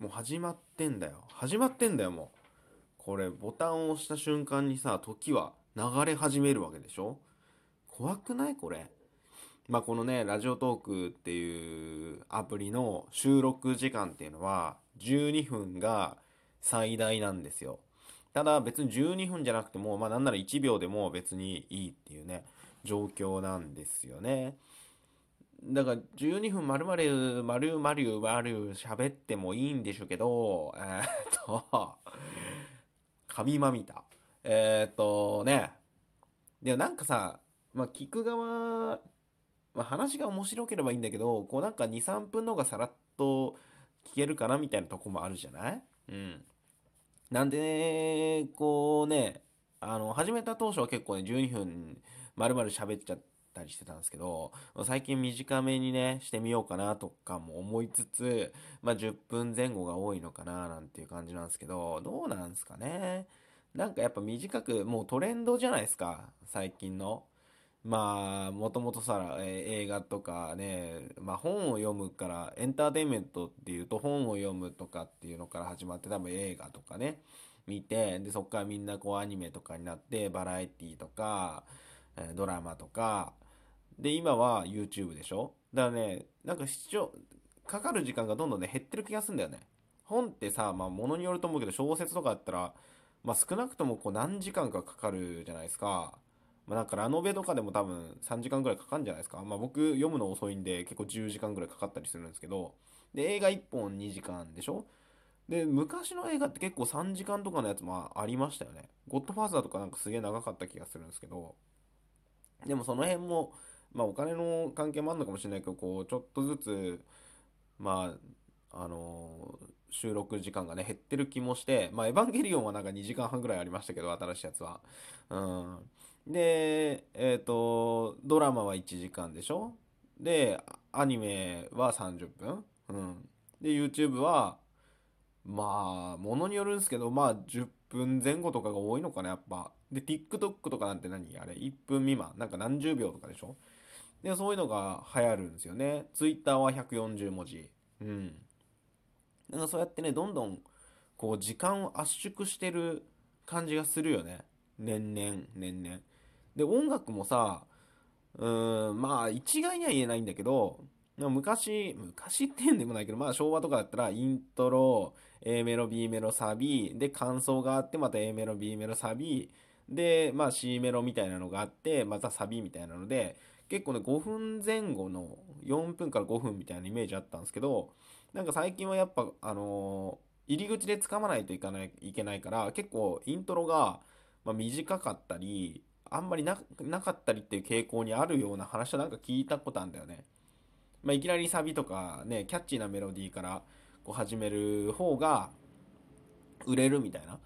もう始まってんだよ。始まってんだよ、もう。これ、ボタンを押した瞬間にさ、時は流れ始めるわけでしょ？怖くない？これ。まあ、このね、ラジオトークっていうアプリの収録時間っていうのは、12分が最大なんですよ。ただ別に12分じゃなくても、まあなんなら1秒でも別にいいっていうね、状況なんですよね。だから12分丸々、丸々、丸々喋ってもいいんでしょうけど、えー、っと、神まみた。えー、っとね、でもなんかさ、まあ聞く側、まあ話が面白ければいいんだけど、こうなんか2、3分の方がさらっと聞けるかなみたいなとこもあるじゃない？うん。なんでね、こうね、あの、始めた当初は結構ね、12分丸々喋っちゃったりしてたんですけど、最近短めにね、してみようかなとかも思いつつ、まあ、10分前後が多いのかななんていう感じなんですけど、どうなんすかね。なんかやっぱ短く、もうトレンドじゃないですか、最近の。まあ、もともとさ、えー、映画とかね、まあ本を読むから、エンターテインメントっていうと本を読むとかっていうのから始まって多分映画とかね、見て、で、そっからみんなこうアニメとかになって、バラエティとか、ドラマとか、で、今は YouTube でしょ？だからね、なんか視聴、かかる時間がどんどんね、減ってる気がするんだよね。本ってさ、まあ物によると思うけど、小説とかだったら、まあ少なくともこう何時間かかかるじゃないですか。まあ、なんかラノベとかでも多分3時間ぐらいかかるんじゃないですか。まあ僕読むの遅いんで結構10時間ぐらいかかったりするんですけど、で、映画1本2時間でしょ？で、昔の映画って結構3時間とかのやつもありましたよね。ゴッドファーザーとかなんかすげえ長かった気がするんですけど、でもその辺も、まあお金の関係もあるのかもしれないけど、こう、ちょっとずつ、まあ、あの、収録時間がね、減ってる気もして、まあエヴァンゲリオンはなんか2時間半ぐらいありましたけど、新しいやつは。うん。で、えっ、ー、と、ドラマは1時間でしょ？で、アニメは30分？うん。で、YouTube は、まあ、ものによるんですけど、まあ、10分前後とかが多いのかな、やっぱ。で、TikTok とかなんて何？あれ ?1 分未満？なんか何十秒とかでしょ？で、そういうのが流行るんですよね。Twitter は140文字。うん。なんかそうやってね、どんどん、こう、時間を圧縮してる感じがするよね。年々、年々。で、音楽もさ、うーん、まあ、一概には言えないんだけど、昔、昔って言うんでもないけど、まあ昭和とかだったらイントロ、A メロ、B メロ、サビ、で感想があって、また A メロ、B メロ、サビ、で、まあ C メロみたいなのがあって、またサビみたいなので、結構ね、5分前後の4分から5分みたいなイメージあったんですけど、なんか最近はやっぱ、あのー、入り口で掴まないといかない、いけないから、結構イントロが、まあ、短かったり、あんまりなかったりっていう傾向にあるような話はなんか聞いたことあるんだよね。まあ、いきなりサビとかね、キャッチーなメロディーからこう始める方が売れるみたいな。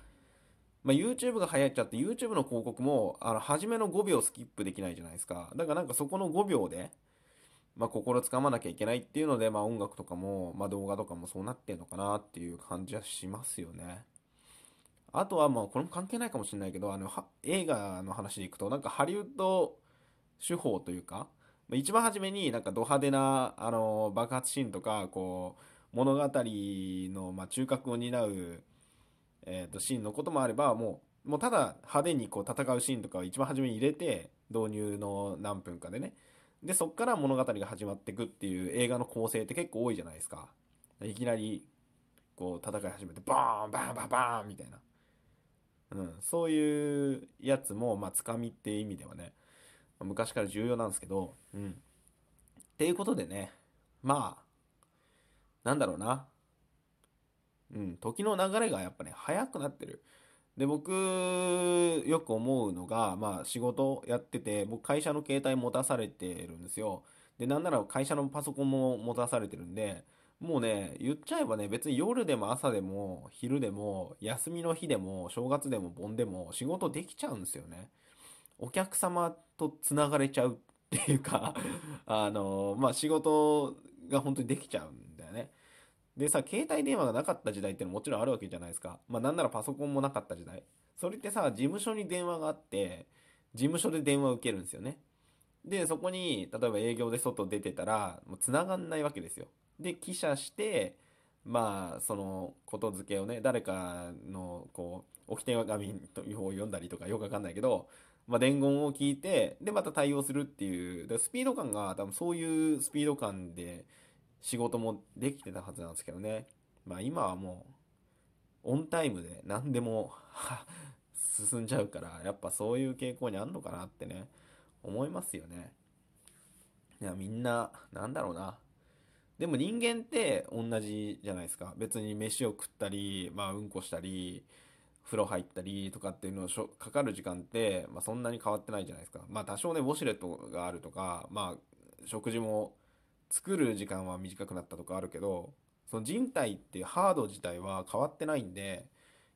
まあ、YouTube が流行っちゃって YouTube の広告もあの初めの5秒スキップできないじゃないですか。だからなんかそこの5秒で、まあ、心つかまなきゃいけないっていうので、まあ、音楽とかも、まあ、動画とかもそうなってんのかなっていう感じはしますよね。あとはまあこれも関係ないかもしれないけど、あの映画の話でいくと、なんかハリウッド手法というか、一番初めになんかド派手なあの爆発シーンとかこう物語のま中核を担う、えー、とシーンのこともあればもうもうただ派手にこう戦うシーンとかを一番初めに入れて導入の何分かでねでそっから物語が始まっていくっていう映画の構成って結構多いじゃないですかいきなりこう戦い始めてバーンバーンバーンバーンみたいな、うん、そういうやつもまあつかみっていう意味ではね昔から重要なんですけど、うん。っていうことでね、まあ、なんだろうな。うん、時の流れがやっぱね、早くなってる。で、僕、よく思うのが、まあ、仕事やってて、僕、会社の携帯持たされてるんですよ。で、なんなら会社のパソコンも持たされてるんで、もうね、言っちゃえばね、別に夜でも朝でも、昼でも、休みの日でも、正月でも、盆でも、仕事できちゃうんですよね。お客様とつながれちゃうっていうか あの、まあ、仕事が本当にできちゃうん。でさ、携帯電話がなかった時代ってのももちろんあるわけじゃないですか。まあ、なんならパソコンもなかった時代。それってさ、事務所に電話があって、事務所で電話を受けるんですよね。で、そこに、例えば営業で外出てたら、もう繋がんないわけですよ。で、記者して、まあそのことづけをね誰かのこう置き手紙という方を読んだりとかよくわかんないけど、まあ、伝言を聞いてでまた対応するっていうスピード感が多分そういうスピード感で仕事もできてたはずなんですけどね。まあ今はもうオンタイムで何でも 進んじゃうからやっぱそういう傾向にあんのかなってね思いますよね。いやみんななんだろうな。でも人間って同じじゃないですか。別に飯を食ったりまあうんこしたり風呂入ったりとかっていうのをしょかかる時間って、まあ、そんなに変わってないじゃないですか。まあ多少ね、ウォシュレットがあるとか、まあ食事も作る時間は短くなったとかあるけど、その人体っていうハード自体は変わってないんで、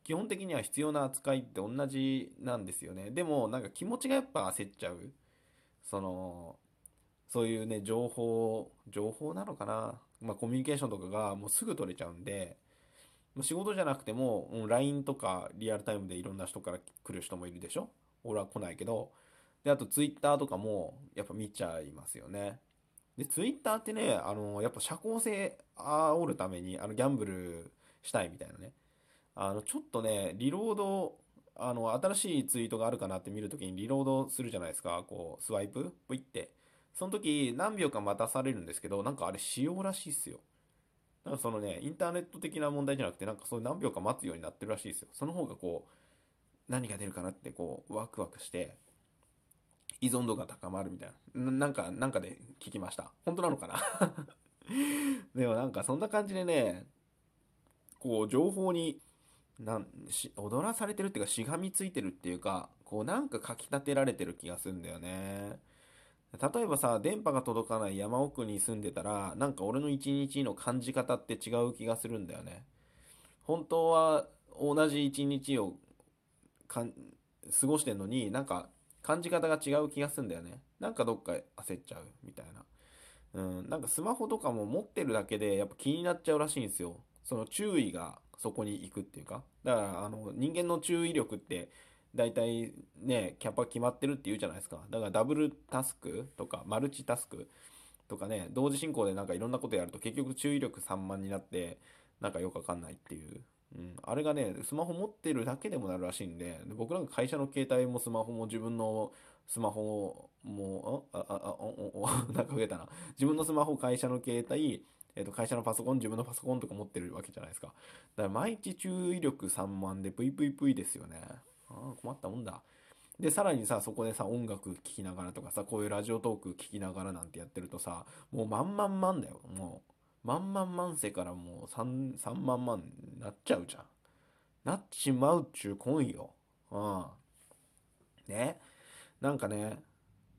基本的には必要な扱いって同じなんですよね。でもなんか気持ちがやっぱ焦っちゃう。その、そういうね、情報、情報なのかな？まあコミュニケーションとかがもうすぐ取れちゃうんで、仕事じゃなくても、う、LINE とかリアルタイムでいろんな人から来る人もいるでしょ？俺は来ないけど。で、あと Twitter とかもやっぱ見ちゃいますよね。で、Twitter ってね、あの、やっぱ社交性煽るために、あの、ギャンブルしたいみたいなね。あの、ちょっとね、リロード、あの、新しいツイートがあるかなって見るときにリロードするじゃないですか。こう、スワイプ？プイって。その時何秒か待たされるんですけど、なんかあれ仕様らしいっすよ。なんかそのね、インターネット的な問題じゃなくて、なんかそういう何秒か待つようになってるらしいですよ。その方がこう、何が出るかなってこう、ワクワクして、依存度が高まるみたいな。なんか、なんかで聞きました。本当なのかな？でもなんかそんな感じでね、こう、情報に、なんし踊らされてるっていうかしがみついてるっていうかこうなんかかきたてられてる気がするんだよね例えばさ、電波が届かない山奥に住んでたら、なんか俺の一日の感じ方って違う気がするんだよね。本当は同じ一日をかん過ごしてんのに、なんか感じ方が違う気がすんだよね。なんかどっか焦っちゃうみたいな。うん、なんかスマホとかも持ってるだけでやっぱ気になっちゃうらしいんですよ。その注意がそこに行くっていうか。だからあの人間の注意力って大体ね、キャパ決まってるって言うじゃないですか。だからダブルタスクとかマルチタスクとかね、同時進行でなんかいろんなことやると結局注意力散漫になって、なんかよくわかんないっていう。うん、あれがね、スマホ持ってるだけでもなるらしいんで、で僕なんか会社の携帯もスマホも自分のスマホも、あ、あ、あ、お、お、なんか増えたな。自分のスマホ、会社の携帯、えっ、と、会社のパソコン、自分のパソコンとか持ってるわけじゃないですか。だから毎日注意力散漫で、ぷいぷいぷいですよね。ああ困ったもんだ。で、さらにさ、そこでさ、音楽聴きながらとかさ、こういうラジオトーク聴きながらなんてやってるとさ、もう万万万だよ。もう、万万万世からもう3、3万万になっちゃうじゃん。なっちまうっちゅうこんよ。うん。ね。なんかね、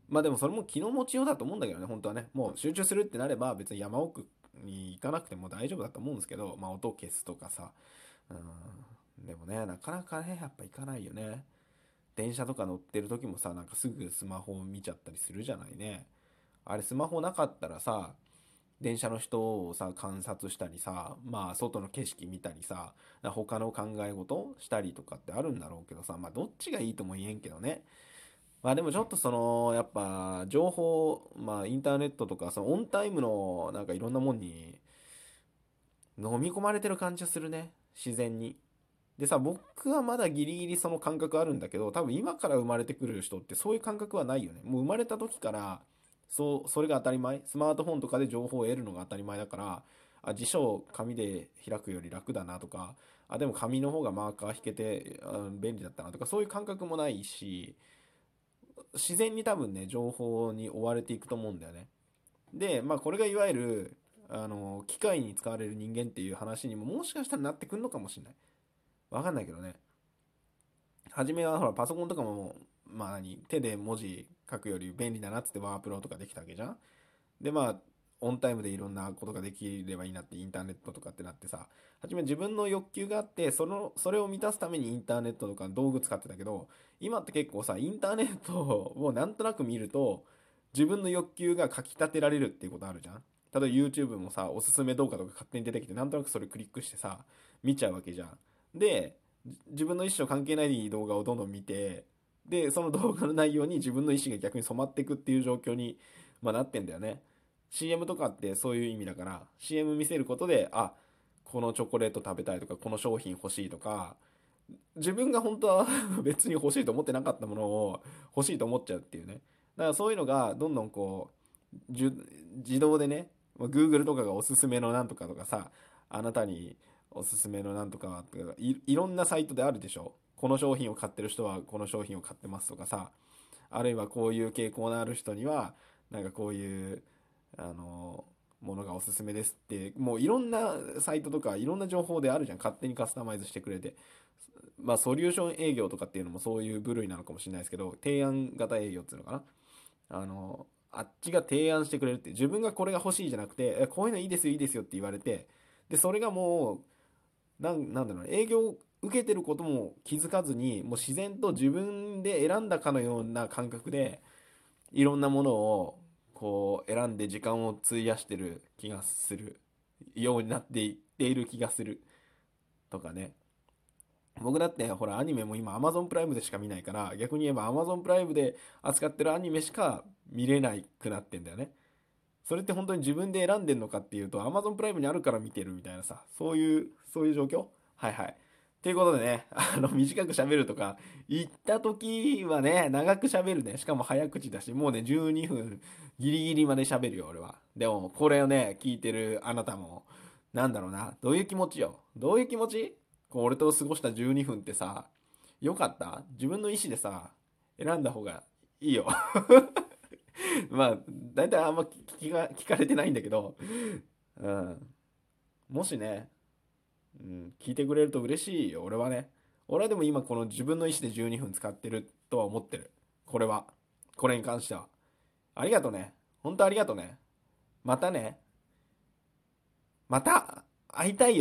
まあでもそれも気の持ちようだと思うんだけどね、本当はね。もう集中するってなれば別に山奥に行かなくても大丈夫だと思うんですけど、まあ音消すとかさ、うん、でもね、なかなかね、やっぱ行かないよね。電車とか乗ってる時もさ、なんかすぐスマホを見ちゃったりするじゃないね。あれスマホなかったらさ、電車の人をさ、観察したりさ、まあ外の景色見たりさ、他の考え事したりとかってあるんだろうけどさ、まあどっちがいいとも言えんけどね。まあでもちょっとその、やっぱ情報、まあインターネットとか、そのオンタイムのなんかいろんなもんに飲み込まれてる感じがするね。自然に。でさ、僕はまだギリギリその感覚あるんだけど、多分今から生まれてくる人ってそういう感覚はないよね。もう生まれた時から、そう、それが当たり前。スマートフォンとかで情報を得るのが当たり前だから、あ、辞書を紙で開くより楽だなとか、あ、でも紙の方がマーカー引けてうん便利だったなとか、そういう感覚もないし、自然に多分ね、情報に追われていくと思うんだよね。で、まあこれがいわゆる、あの、機械に使われる人間っていう話にももしかしたらなってくんのかもしれない。わかんないけどね。初めはほらパソコンとかも、まあ何、手で文字書くより便利だなっつってワープロとかできたわけじゃん。でまあ、オンタイムでいろんなことができればいいなってインターネットとかってなってさ、初め自分の欲求があって、その、それを満たすためにインターネットとか道具使ってたけど、今って結構さ、インターネットをなんとなく見ると、自分の欲求がかき立てられるっていうことあるじゃん例えば YouTube もさ、おすすめ動画とか勝手に出てきて、なんとなくそれクリックしてさ、見ちゃうわけじゃん。で、自分の意思と関係ない動画をどんどん見て、で、その動画の内容に自分の意思が逆に染まっていくっていう状況に、まあ、なってんだよね。CM とかってそういう意味だから、CM 見せることで、あ、このチョコレート食べたいとかこの商品欲しいとか自分が本当は 別に欲しいと思ってなかったものを欲しいと思っちゃうっていうねだからそういうのがどんどんこう自動でね Google とかがおすすめのなんとかとかさあなたにおすすめのなんとかいいろんなサイトであるでしょこの商品を買ってる人はこの商品を買ってますとかさあるいはこういう傾向のある人にはなんかこういうあのものがおすすめですってもういろんなサイトとかいろんな情報であるじゃん。勝手にカスタマイズしてくれて。まあソリューション営業とかっていうのもそういう部類なのかもしれないですけど提案型営業っていうのかな。あのあっちが提案してくれるって自分がこれが欲しいじゃなくてこういうのいいですよいいですよって言われてでそれがもうなんなんだろう営業受けてることも気づかずにもう自然と自分で選んだかのような感覚でいろんなものをこう選んで時間を費やしてる気がするようになっていっている気がする。とかね。僕だってほらアニメも今 Amazon プライムでしか見ないから逆に言えば Amazon プライムで扱ってるアニメしか見れなくなってんだよね。それって本当に自分で選んでんのかっていうと Amazon プライムにあるから見てるみたいなさそういうそういう状況？はいはい。ということでね、あの、短く喋るとか、言った時はね、長く喋るね。しかも早口だし、もうね、12分ギリギリまで喋るよ、俺は。でも、これをね、聞いてるあなたも、なんだろうな、どういう気持ちよ？どういう気持ち？こう俺と過ごした12分ってさ、よかった？自分の意思でさ、選んだ方がいいよ。まあ、大体あんま聞か聞かれてないんだけど、うん。もしね、うん、聞いてくれると嬉しいよ、俺はね。俺はでも今この自分の意思で12分使ってるとは思ってる。これは。これに関しては。ありがとね。ほんとありがとね。またね。また会いたいよ。